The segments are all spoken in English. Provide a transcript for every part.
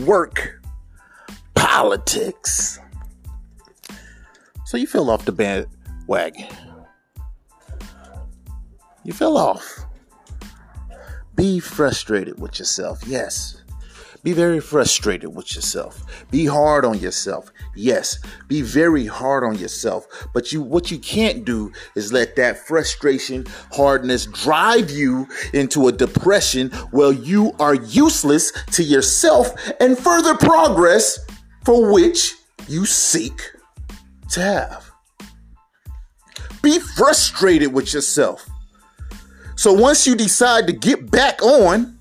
work politics. So you fell off the bandwagon. You fell off. Be frustrated with yourself. Yes. Be very frustrated with yourself. Be hard on yourself. Yes, be very hard on yourself. But you what you can't do is let that frustration, hardness drive you into a depression where you are useless to yourself and further progress for which you seek to have. Be frustrated with yourself. So once you decide to get back on,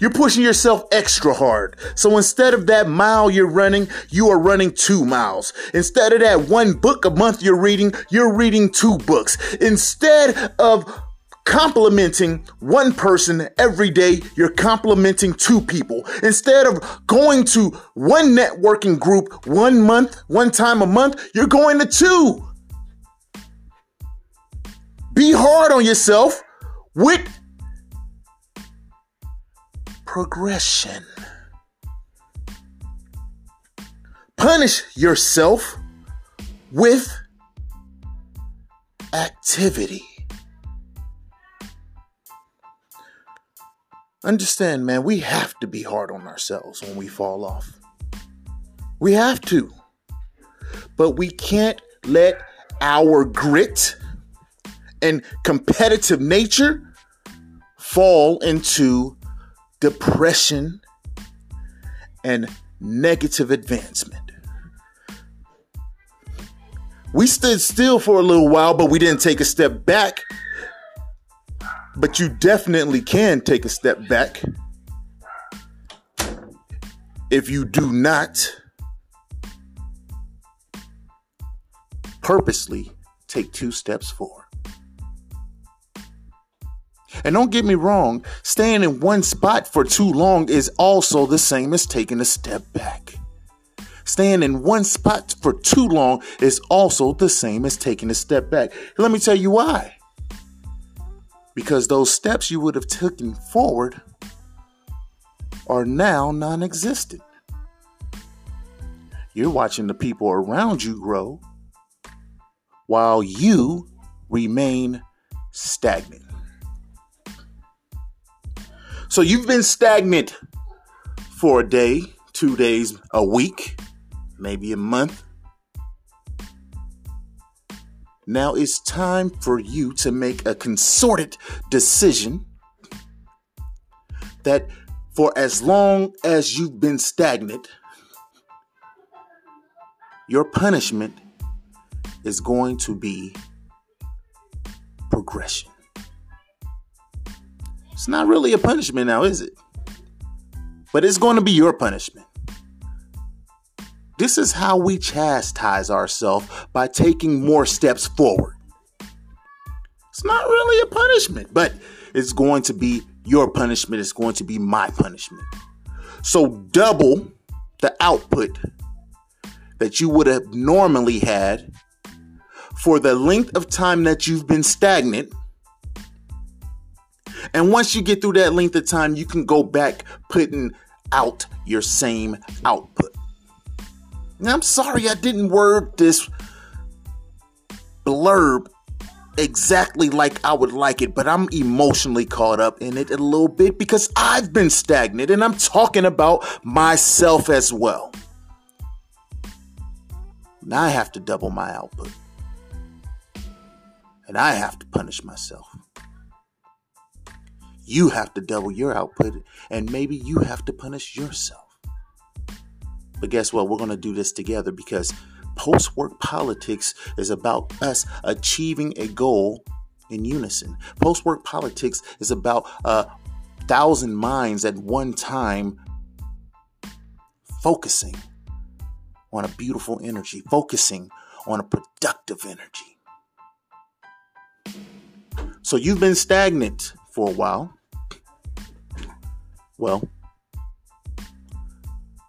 you're pushing yourself extra hard. So instead of that mile you're running, you are running two miles. Instead of that one book a month you're reading, you're reading two books. Instead of complimenting one person every day, you're complimenting two people. Instead of going to one networking group one month, one time a month, you're going to two. Be hard on yourself with progression. Punish yourself with activity. Understand, man, we have to be hard on ourselves when we fall off. We have to. But we can't let our grit and competitive nature fall into depression and negative advancement. We stood still for a little while, but we didn't take a step back. But you definitely can take a step back if you do not purposely take two steps forward. And don't get me wrong, staying in one spot for too long is also the same as taking a step back. Staying in one spot for too long is also the same as taking a step back. Let me tell you why. Because those steps you would have taken forward are now non existent. You're watching the people around you grow while you remain stagnant. So you've been stagnant for a day, two days, a week, maybe a month. Now it's time for you to make a consorted decision that for as long as you've been stagnant, your punishment is going to be progression. It's not really a punishment now, is it? But it's going to be your punishment. This is how we chastise ourselves by taking more steps forward. It's not really a punishment, but it's going to be your punishment. It's going to be my punishment. So double the output that you would have normally had for the length of time that you've been stagnant and once you get through that length of time, you can go back putting out your same output. Now, I'm sorry I didn't word this blurb exactly like I would like it, but I'm emotionally caught up in it a little bit because I've been stagnant and I'm talking about myself as well. Now I have to double my output. And I have to punish myself you have to double your output and maybe you have to punish yourself. But guess what? We're going to do this together because post work politics is about us achieving a goal in unison. Post work politics is about a thousand minds at one time focusing on a beautiful energy, focusing on a productive energy. So you've been stagnant for a while, well,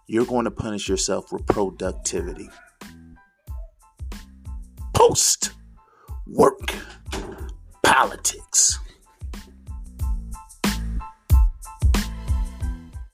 you're going to punish yourself with productivity. Post work politics.